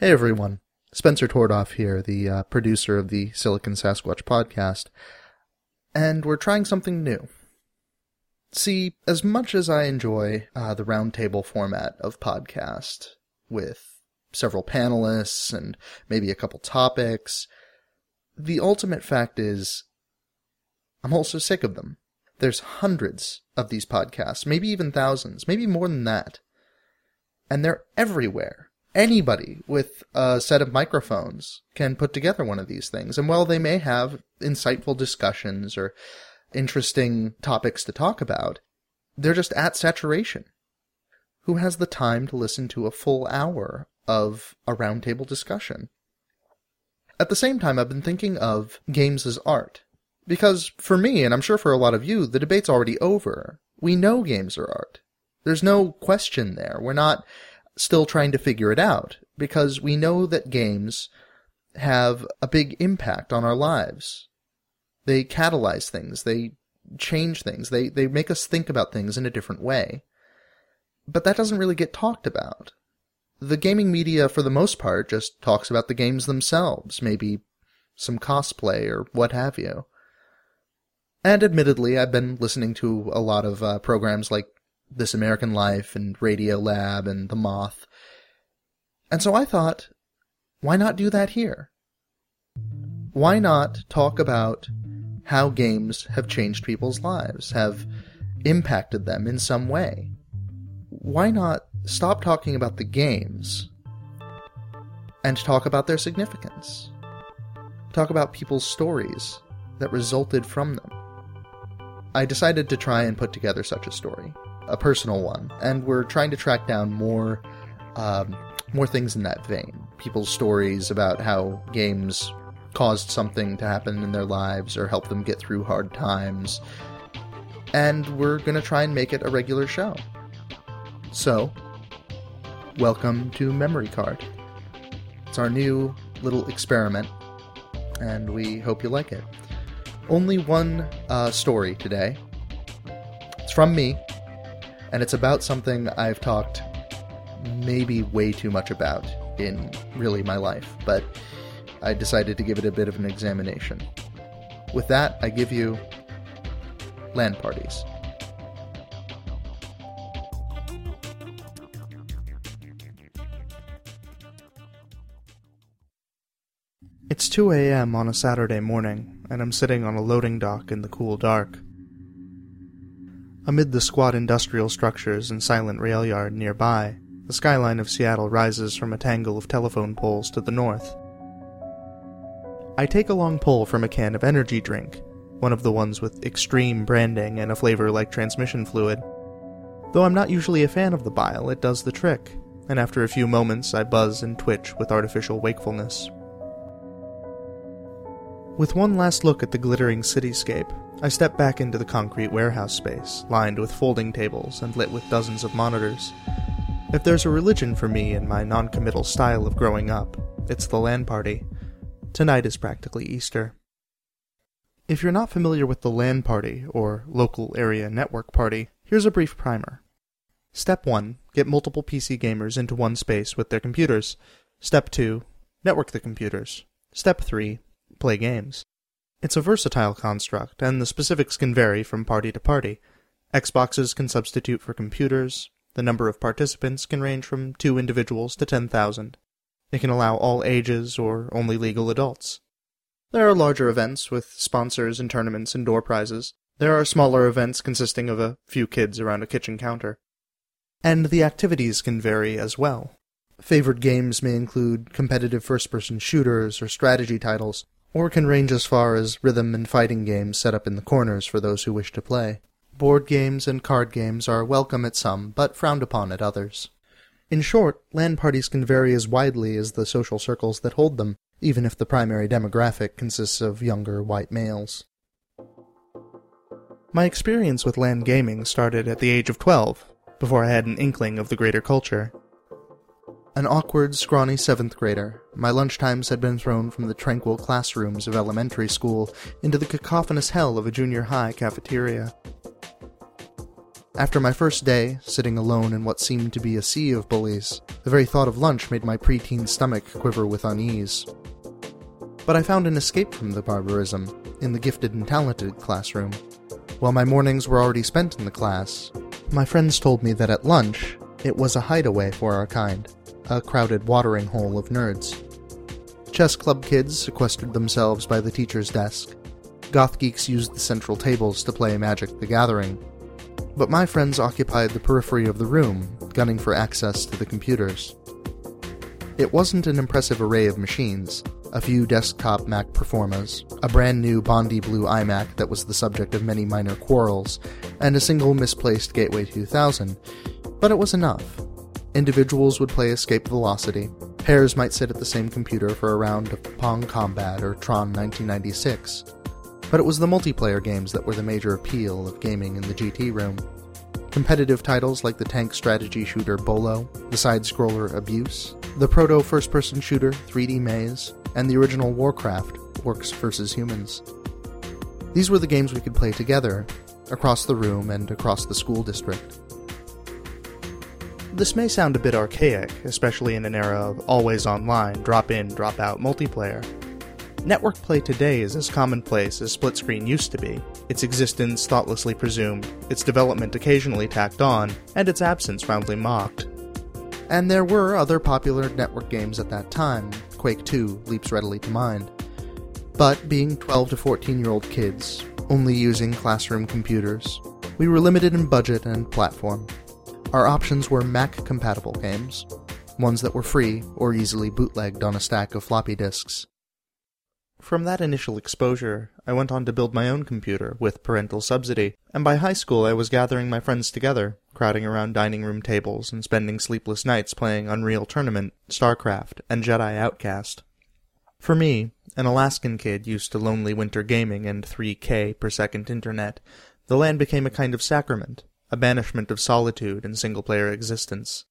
Hey everyone, Spencer Tordoff here, the uh, producer of the Silicon Sasquatch podcast, and we're trying something new. See, as much as I enjoy uh, the roundtable format of podcast with several panelists and maybe a couple topics, the ultimate fact is I'm also sick of them. There's hundreds of these podcasts, maybe even thousands, maybe more than that. And they're everywhere anybody with a set of microphones can put together one of these things. And while they may have insightful discussions or interesting topics to talk about, they're just at saturation. Who has the time to listen to a full hour of a roundtable discussion? At the same time, I've been thinking of games as art. Because for me, and I'm sure for a lot of you, the debate's already over. We know games are art. There's no question there. We're not still trying to figure it out because we know that games have a big impact on our lives. They catalyze things, they change things, they, they make us think about things in a different way. But that doesn't really get talked about. The gaming media, for the most part, just talks about the games themselves, maybe some cosplay or what have you. And admittedly, I've been listening to a lot of uh, programs like this American Life and Radiolab and The Moth. And so I thought, why not do that here? Why not talk about how games have changed people's lives, have impacted them in some way? Why not stop talking about the games and talk about their significance? Talk about people's stories that resulted from them. I decided to try and put together such a story a personal one, and we're trying to track down more um, more things in that vein. People's stories about how games caused something to happen in their lives or helped them get through hard times. And we're going to try and make it a regular show. So, welcome to Memory Card. It's our new little experiment, and we hope you like it. Only one uh, story today. It's from me, and it's about something I've talked maybe way too much about in really my life, but I decided to give it a bit of an examination. With that, I give you LAN parties. It's 2 a.m. on a Saturday morning, and I'm sitting on a loading dock in the cool dark. Amid the squat industrial structures and silent rail yard nearby, the skyline of Seattle rises from a tangle of telephone poles to the north. I take a long pull from a can of energy drink, one of the ones with extreme branding and a flavor like transmission fluid. Though I'm not usually a fan of the bile, it does the trick, and after a few moments I buzz and twitch with artificial wakefulness. With one last look at the glittering cityscape, I step back into the concrete warehouse space, lined with folding tables and lit with dozens of monitors. If there's a religion for me in my noncommittal style of growing up, it's the LAN party. Tonight is practically Easter. If you're not familiar with the LAN party, or local area network party, here's a brief primer. Step 1 Get multiple PC gamers into one space with their computers. Step 2 Network the computers. Step 3 Play games. It's a versatile construct, and the specifics can vary from party to party. Xboxes can substitute for computers. The number of participants can range from two individuals to 10,000. It can allow all ages or only legal adults. There are larger events with sponsors and tournaments and door prizes. There are smaller events consisting of a few kids around a kitchen counter. And the activities can vary as well. Favored games may include competitive first person shooters or strategy titles, or can range as far as rhythm and fighting games set up in the corners for those who wish to play. Board games and card games are welcome at some, but frowned upon at others. In short, LAN parties can vary as widely as the social circles that hold them, even if the primary demographic consists of younger white males. My experience with LAN gaming started at the age of 12, before I had an inkling of the greater culture. An awkward, scrawny seventh grader, my lunchtimes had been thrown from the tranquil classrooms of elementary school into the cacophonous hell of a junior high cafeteria. After my first day, sitting alone in what seemed to be a sea of bullies, the very thought of lunch made my preteen stomach quiver with unease. But I found an escape from the barbarism in the gifted and talented classroom. While my mornings were already spent in the class, my friends told me that at lunch, it was a hideaway for our kind, a crowded watering hole of nerds. Chess club kids sequestered themselves by the teacher's desk. Goth geeks used the central tables to play Magic the Gathering. But my friends occupied the periphery of the room, gunning for access to the computers. It wasn't an impressive array of machines, a few desktop Mac Performas, a brand new Bondi Blue iMac that was the subject of many minor quarrels, and a single misplaced Gateway 2000, but it was enough. Individuals would play Escape Velocity, pairs might sit at the same computer for a round of Pong Combat or Tron 1996, but it was the multiplayer games that were the major appeal of gaming in the GT room. Competitive titles like the tank strategy shooter Bolo, the side scroller Abuse, the proto first person shooter 3D Maze, and the original Warcraft, Orcs vs. Humans. These were the games we could play together, across the room and across the school district. This may sound a bit archaic, especially in an era of always online, drop in, drop out multiplayer. Network play today is as commonplace as split screen used to be, its existence thoughtlessly presumed, its development occasionally tacked on, and its absence roundly mocked. And there were other popular network games at that time, Quake 2 leaps readily to mind. But being 12 to 14 year old kids, only using classroom computers, we were limited in budget and platform. Our options were Mac compatible games, ones that were free or easily bootlegged on a stack of floppy disks. From that initial exposure, I went on to build my own computer with parental subsidy, and by high school I was gathering my friends together, crowding around dining room tables and spending sleepless nights playing Unreal Tournament, StarCraft, and Jedi Outcast. For me, an Alaskan kid used to lonely winter gaming and 3K per second internet, the LAN became a kind of sacrament, a banishment of solitude and single player existence.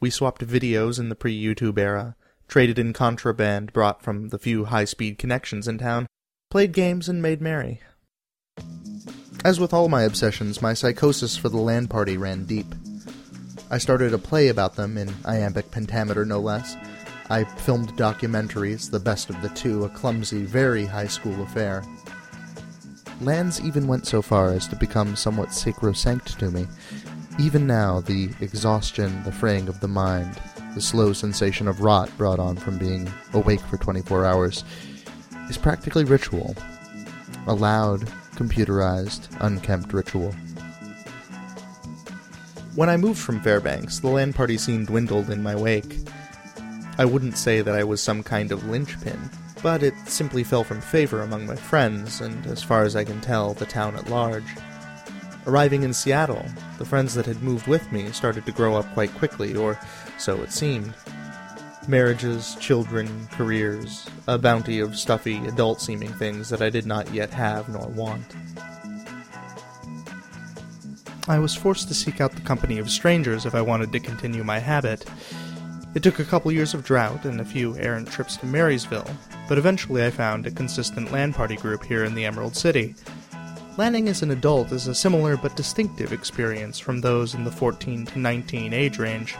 We swapped videos in the pre YouTube era, traded in contraband brought from the few high speed connections in town, played games, and made merry. As with all my obsessions, my psychosis for the LAN party ran deep. I started a play about them in iambic pentameter, no less. I filmed documentaries, the best of the two, a clumsy, very high school affair. LANs even went so far as to become somewhat sacrosanct to me. Even now, the exhaustion, the fraying of the mind, the slow sensation of rot brought on from being awake for 24 hours, is practically ritual. A loud, computerized, unkempt ritual. When I moved from Fairbanks, the LAN party scene dwindled in my wake. I wouldn't say that I was some kind of linchpin, but it simply fell from favor among my friends, and as far as I can tell, the town at large. Arriving in Seattle, the friends that had moved with me started to grow up quite quickly, or so it seemed. Marriages, children, careers, a bounty of stuffy, adult seeming things that I did not yet have nor want. I was forced to seek out the company of strangers if I wanted to continue my habit. It took a couple years of drought and a few errant trips to Marysville, but eventually I found a consistent LAN party group here in the Emerald City. Landing as an adult is a similar but distinctive experience from those in the 14 to 19 age range.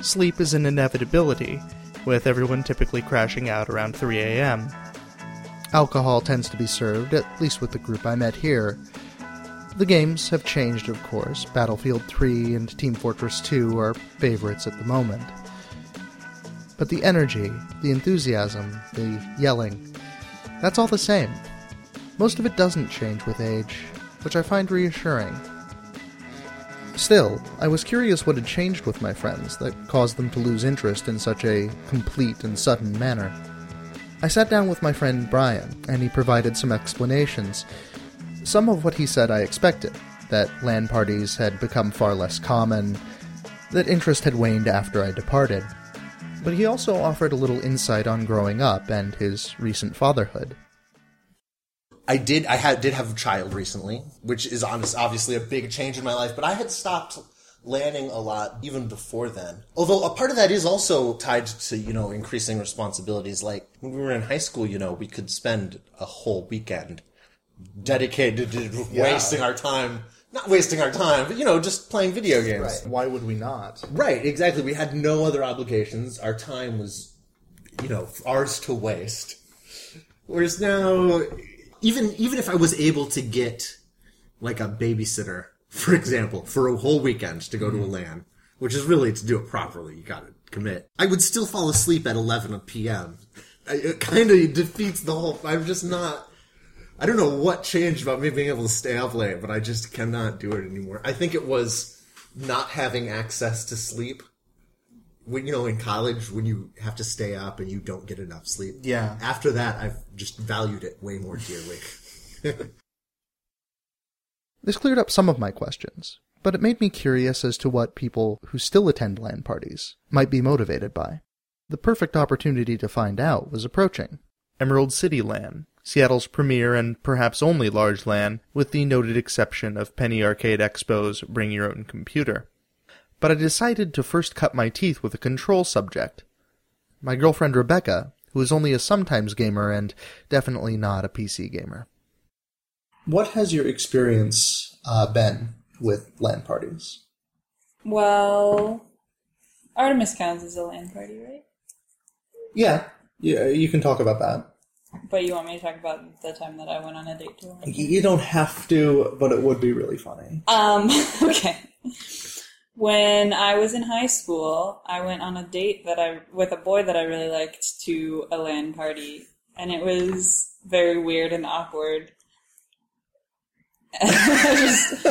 Sleep is an inevitability, with everyone typically crashing out around 3 a.m. Alcohol tends to be served, at least with the group I met here. The games have changed, of course. Battlefield 3 and Team Fortress 2 are favorites at the moment. But the energy, the enthusiasm, the yelling, that's all the same. Most of it doesn't change with age, which I find reassuring. Still, I was curious what had changed with my friends that caused them to lose interest in such a complete and sudden manner. I sat down with my friend Brian, and he provided some explanations. Some of what he said I expected that LAN parties had become far less common, that interest had waned after I departed. But he also offered a little insight on growing up and his recent fatherhood. I did I had did have a child recently, which is honest, obviously a big change in my life, but I had stopped landing a lot even before then. Although a part of that is also tied to, you know, increasing responsibilities. Like when we were in high school, you know, we could spend a whole weekend dedicated to Yeah. wasting our time not wasting our time, but you know, just playing video games. Why would we not? Right, exactly. We had no other obligations. Our time was, you know, ours to waste. Whereas now, even even if I was able to get like a babysitter, for example, for a whole weekend to go to a mm-hmm. LAN, which is really to do it properly, you gotta commit. I would still fall asleep at 11 p.m. It kind of defeats the whole. I'm just not. I don't know what changed about me being able to stay up late, but I just cannot do it anymore. I think it was not having access to sleep. When you know in college when you have to stay up and you don't get enough sleep. Yeah. After that, I've just valued it way more dearly. This cleared up some of my questions, but it made me curious as to what people who still attend LAN parties might be motivated by. The perfect opportunity to find out was approaching. Emerald City LAN, Seattle's premier and perhaps only large LAN, with the noted exception of Penny Arcade Expo's Bring Your Own Computer. But I decided to first cut my teeth with a control subject. My girlfriend Rebecca, who is only a sometimes gamer and definitely not a PC gamer. What has your experience uh, been with LAN parties? Well, Artemis counts as a LAN party, right? Yeah, yeah, you can talk about that. But you want me to talk about the time that I went on a date to a You don't have to, but it would be really funny. Um, okay. When I was in high school, I went on a date that I with a boy that I really liked to a LAN party, and it was very weird and awkward. I just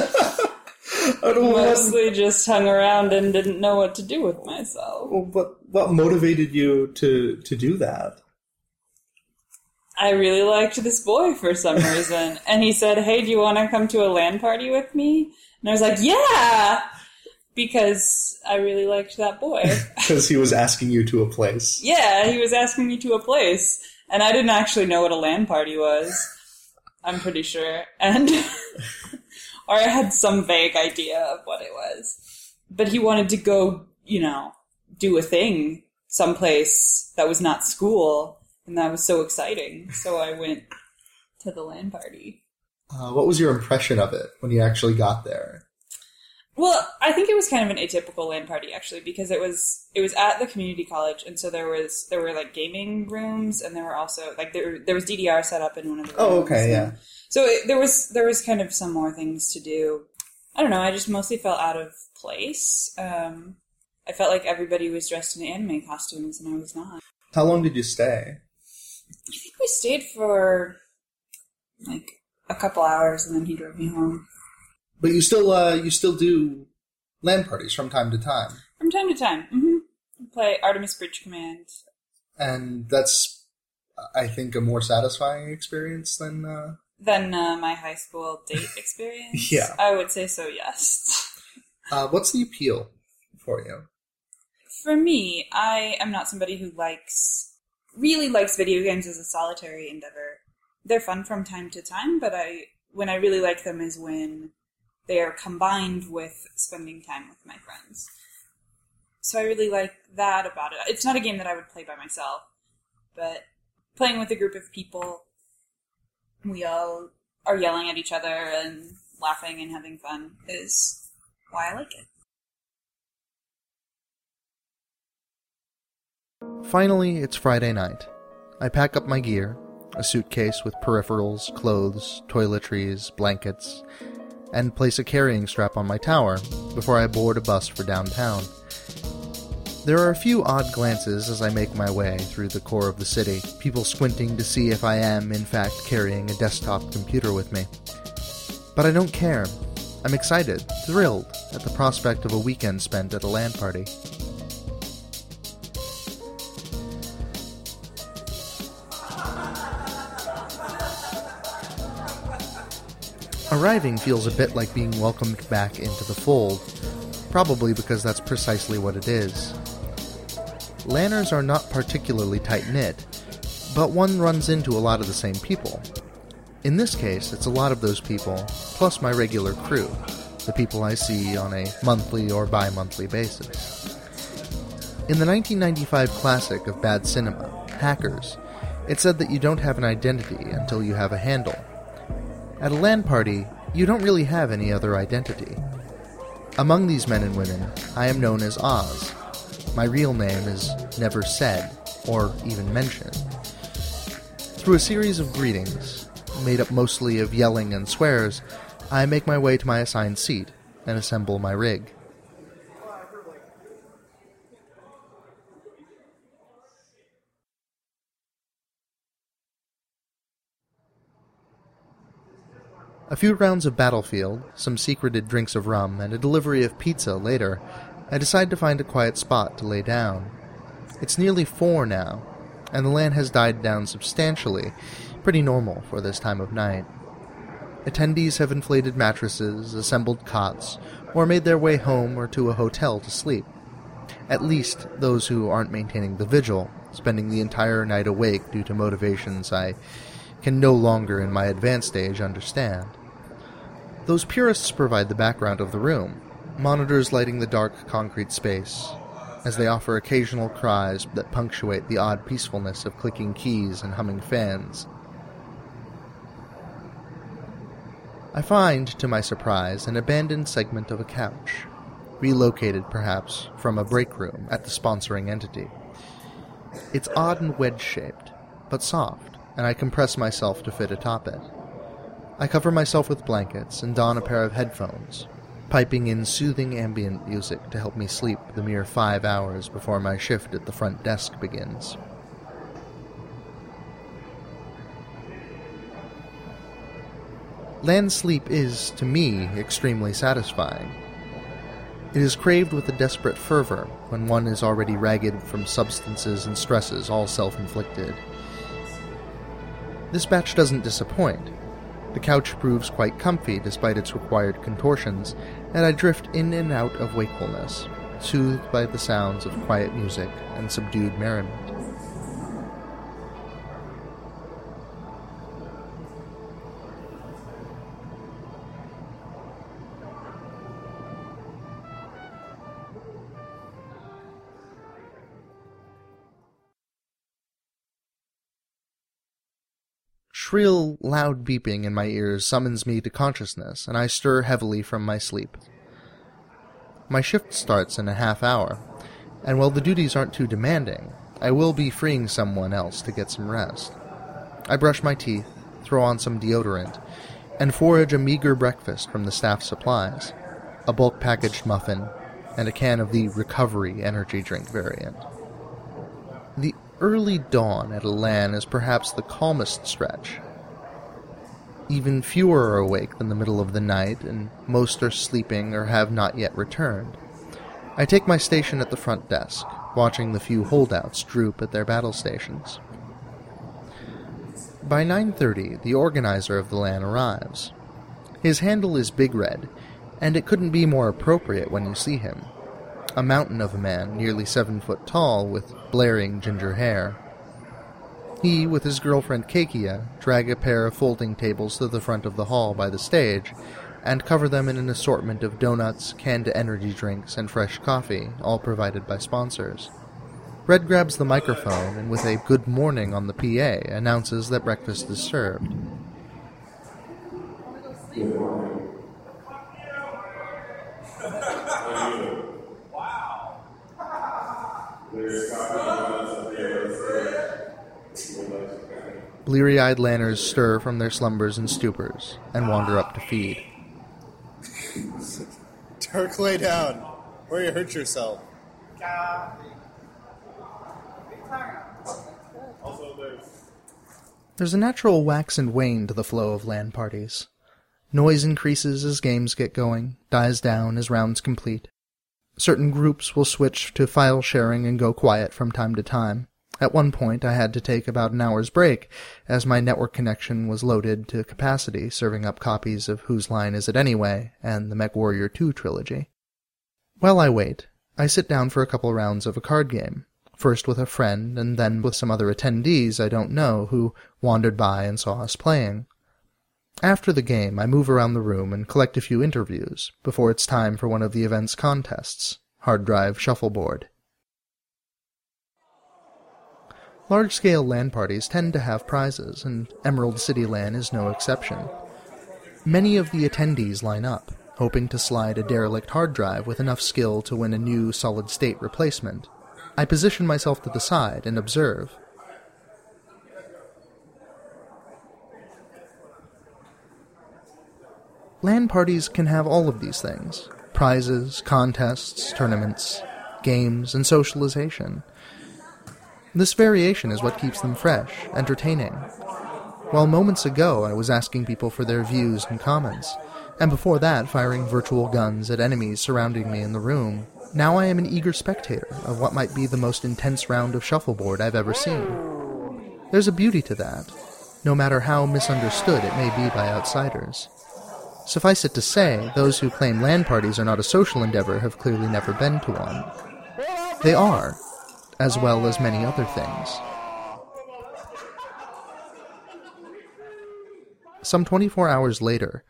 I don't mostly just hung around and didn't know what to do with myself. What what motivated you to to do that? I really liked this boy for some reason, and he said, "Hey, do you want to come to a LAN party with me?" And I was like, "Yeah." Because I really liked that boy. Because he was asking you to a place. Yeah, he was asking me to a place, and I didn't actually know what a LAN party was. I'm pretty sure, and or I had some vague idea of what it was. But he wanted to go, you know, do a thing someplace that was not school, and that was so exciting. So I went to the LAN party. Uh, what was your impression of it when you actually got there? Well, I think it was kind of an atypical LAN party actually because it was it was at the community college, and so there was there were like gaming rooms, and there were also like there there was DDR set up in one of the rooms. Oh, okay, yeah. So it, there was there was kind of some more things to do. I don't know. I just mostly felt out of place. Um, I felt like everybody was dressed in anime costumes, and I was not. How long did you stay? I think we stayed for like a couple hours, and then he drove me home. But you still uh, you still do LAN parties from time to time, From time to time, mm-hmm. play Artemis Bridge Command. and that's I think a more satisfying experience than. Uh... than uh, my high school date experience. Yeah. I would say so. Yes. Uh, what's the appeal for you? For me, I am not somebody who likes really likes video games as a solitary endeavor. They're fun from time to time, but I when I really like them is when they are combined with spending time with my friends. So I really like that about it. It's not a game that I would play by myself, but playing with a group of people, we all are yelling at each other and laughing and having fun is why I like it. Finally, it's Friday night. I pack up my gear a suitcase with peripherals, clothes, toiletries, blankets, and place a carrying strap on my tower before I board a bus for downtown. There are a few odd glances as I make my way through the core of the city, people squinting to see if I am, in fact, carrying a desktop computer with me. But I don't care. I'm excited, thrilled at the prospect of a weekend spent at a LAN party. Arriving feels a bit like being welcomed back into the fold, probably because that's precisely what it is. Lanners are not particularly tight knit, but one runs into a lot of the same people. In this case, it's a lot of those people, plus my regular crew, the people I see on a monthly or bi monthly basis. In the 1995 classic of bad cinema, Hackers, it said that you don't have an identity until you have a handle. At a LAN party, you don't really have any other identity. Among these men and women, I am known as Oz. My real name is never said or even mentioned. Through a series of greetings, made up mostly of yelling and swears, I make my way to my assigned seat and assemble my rig. A few rounds of battlefield, some secreted drinks of rum, and a delivery of pizza later, I decide to find a quiet spot to lay down. It's nearly four now, and the LAN has died down substantially, pretty normal for this time of night. Attendees have inflated mattresses, assembled cots, or made their way home or to a hotel to sleep. At least those who aren't maintaining the vigil, spending the entire night awake due to motivations I can no longer in my advanced age understand. Those purists provide the background of the room, monitors lighting the dark concrete space, as they offer occasional cries that punctuate the odd peacefulness of clicking keys and humming fans. I find, to my surprise, an abandoned segment of a couch, relocated perhaps from a break room at the sponsoring entity. It's odd and wedge shaped, but soft, and I compress myself to fit atop it. I cover myself with blankets and don a pair of headphones, piping in soothing ambient music to help me sleep the mere five hours before my shift at the front desk begins. LAN sleep is, to me, extremely satisfying. It is craved with a desperate fervor when one is already ragged from substances and stresses all self inflicted. This batch doesn't disappoint, the couch proves quite comfy despite its required contortions, and I drift in and out of wakefulness, soothed by the sounds of quiet music and subdued merriment. Shrill, loud beeping in my ears summons me to consciousness, and I stir heavily from my sleep. My shift starts in a half hour, and while the duties aren't too demanding, I will be freeing someone else to get some rest. I brush my teeth, throw on some deodorant, and forage a meager breakfast from the staff supplies a bulk packaged muffin, and a can of the recovery energy drink variant. The early dawn at Elan is perhaps the calmest stretch. Even fewer are awake than the middle of the night, and most are sleeping or have not yet returned. I take my station at the front desk, watching the few holdouts droop at their battle stations. By 9:30, the organizer of the LAN arrives. His handle is Big Red, and it couldn't be more appropriate when you see him a mountain of a man, nearly seven foot tall, with blaring ginger hair. He, with his girlfriend Kekia, drag a pair of folding tables to the front of the hall by the stage, and cover them in an assortment of donuts, canned energy drinks, and fresh coffee, all provided by sponsors. Red grabs the microphone and, with a good morning on the PA, announces that breakfast is served. Bleary eyed lanners stir from their slumbers and stupors and wander up to feed. Turk, lay down. Where you hurt yourself. There's a natural wax and wane to the flow of LAN parties. Noise increases as games get going, dies down as rounds complete. Certain groups will switch to file sharing and go quiet from time to time. At one point, I had to take about an hour's break, as my network connection was loaded to capacity, serving up copies of Whose Line Is It Anyway and the MechWarrior 2 trilogy. While I wait, I sit down for a couple rounds of a card game, first with a friend and then with some other attendees I don't know who wandered by and saw us playing. After the game, I move around the room and collect a few interviews before it's time for one of the event's contests, Hard Drive Shuffleboard. Large scale LAN parties tend to have prizes, and Emerald City LAN is no exception. Many of the attendees line up, hoping to slide a derelict hard drive with enough skill to win a new solid state replacement. I position myself to the side and observe. LAN parties can have all of these things prizes, contests, tournaments, games, and socialization. This variation is what keeps them fresh, entertaining. While moments ago I was asking people for their views and comments, and before that firing virtual guns at enemies surrounding me in the room, now I am an eager spectator of what might be the most intense round of shuffleboard I've ever seen. There's a beauty to that, no matter how misunderstood it may be by outsiders. Suffice it to say, those who claim LAN parties are not a social endeavor have clearly never been to one. They are, as well as many other things. Some 24 hours later,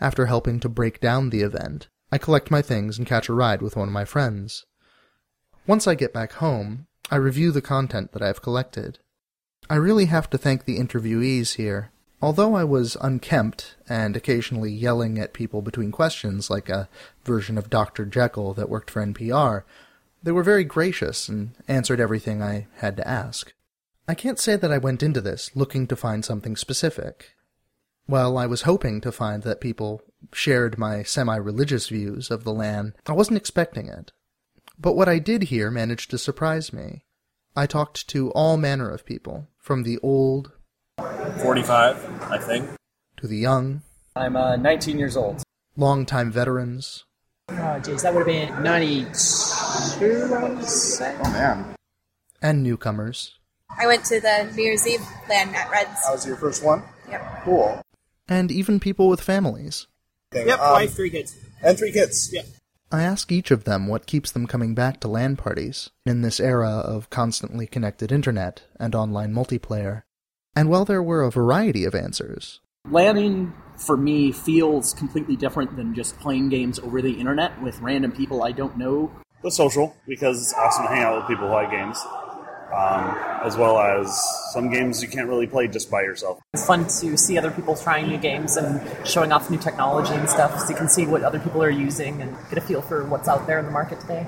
after helping to break down the event, I collect my things and catch a ride with one of my friends. Once I get back home, I review the content that I've collected. I really have to thank the interviewees here. Although I was unkempt and occasionally yelling at people between questions like a version of Dr. Jekyll that worked for NPR, they were very gracious and answered everything I had to ask. I can't say that I went into this looking to find something specific. While I was hoping to find that people shared my semi-religious views of the LAN, I wasn't expecting it. But what I did hear managed to surprise me. I talked to all manner of people, from the old 45, I think. to the young, I'm uh, 19 years old. longtime veterans, Oh, geez, that would have been 92, I would say. Oh man, and newcomers, I went to the New Year's Eve LAN at Reds. that was your first one. Yep. Cool. and even people with families. Thing. Yep, Um, wife, three kids. and three kids. Yeah. I ask each of them what keeps them coming back to LAN parties in this era of constantly connected internet and online multiplayer. And while there were a variety of answers, Landing for me feels completely different than just playing games over the internet with random people I don't know. The social, because it's awesome to hang out with people who like games. Um, as well as some games you can't really play just by yourself. It's fun to see other people trying new games and showing off new technology and stuff so you can see what other people are using and get a feel for what's out there in the market today.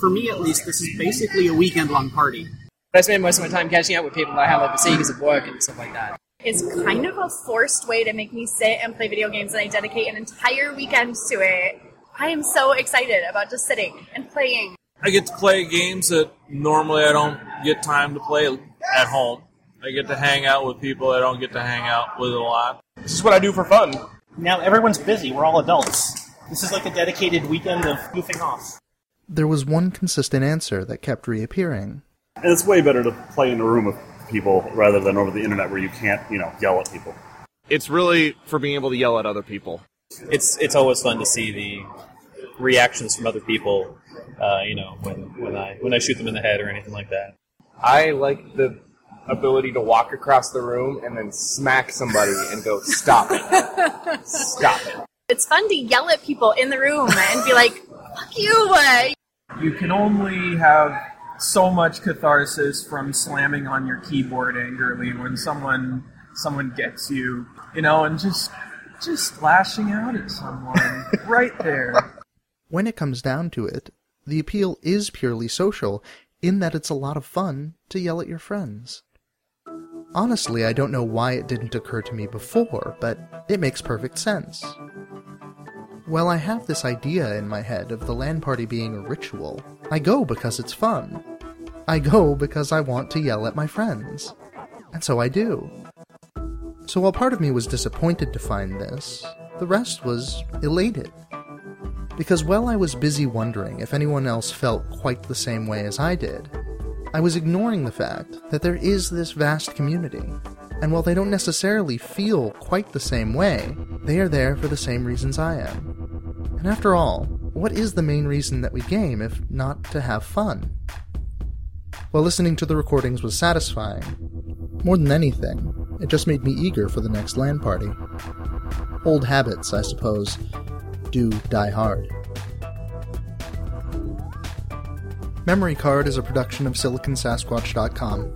For me, at least, this is basically a weekend long party. I spend most of my time catching up with people that I have overseas because of work and stuff like that. Is kind of a forced way to make me sit and play video games, and I dedicate an entire weekend to it. I am so excited about just sitting and playing. I get to play games that normally I don't get time to play at home. I get to hang out with people I don't get to hang out with a lot. This is what I do for fun. Now everyone's busy, we're all adults. This is like a dedicated weekend of goofing off. there was one consistent answer that kept reappearing. And it's way better to play in a room with people rather than over the internet where you can't, you know, yell at people. It's really for being able to yell at other people. It's it's always fun to see the reactions from other people. Uh, you know, when when I when I shoot them in the head or anything like that. I like the ability to walk across the room and then smack somebody and go, "Stop it! Stop it!" It's fun to yell at people in the room and be like, "Fuck you!" You can only have so much catharsis from slamming on your keyboard angrily when someone someone gets you, you know, and just just lashing out at someone right there. When it comes down to it, the appeal is purely social in that it's a lot of fun to yell at your friends. Honestly, I don't know why it didn't occur to me before, but it makes perfect sense. Well, I have this idea in my head of the LAN party being a ritual. I go because it's fun. I go because I want to yell at my friends. And so I do. So while part of me was disappointed to find this, the rest was elated. Because while I was busy wondering if anyone else felt quite the same way as I did, I was ignoring the fact that there is this vast community. And while they don't necessarily feel quite the same way, they are there for the same reasons I am. And after all, what is the main reason that we game if not to have fun? While listening to the recordings was satisfying, more than anything, it just made me eager for the next LAN party. Old habits, I suppose, do die hard. Memory Card is a production of SiliconSasquatch.com.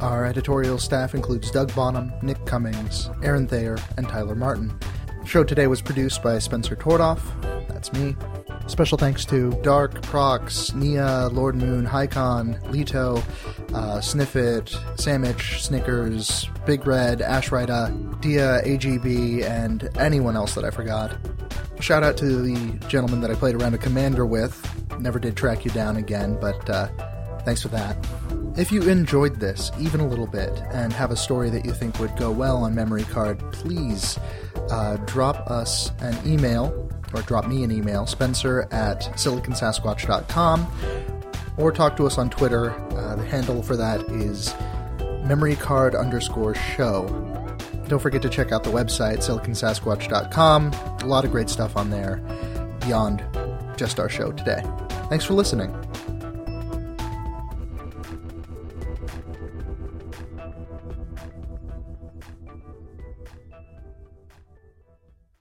Our editorial staff includes Doug Bonham, Nick Cummings, Aaron Thayer, and Tyler Martin. Show today was produced by Spencer Tordoff. That's me. Special thanks to Dark, Prox, Nia, Lord Moon, Hycon, Leto, uh, Sniffit, Samich, Snickers, Big Red, Ashrita, Dia, AGB, and anyone else that I forgot. Shout out to the gentleman that I played around a commander with. Never did track you down again, but uh, thanks for that. If you enjoyed this even a little bit and have a story that you think would go well on Memory Card, please uh, drop us an email or drop me an email, spencer at siliconsasquatch.com, or talk to us on Twitter. Uh, the handle for that is memorycard underscore show. Don't forget to check out the website, siliconsasquatch.com. A lot of great stuff on there beyond just our show today. Thanks for listening.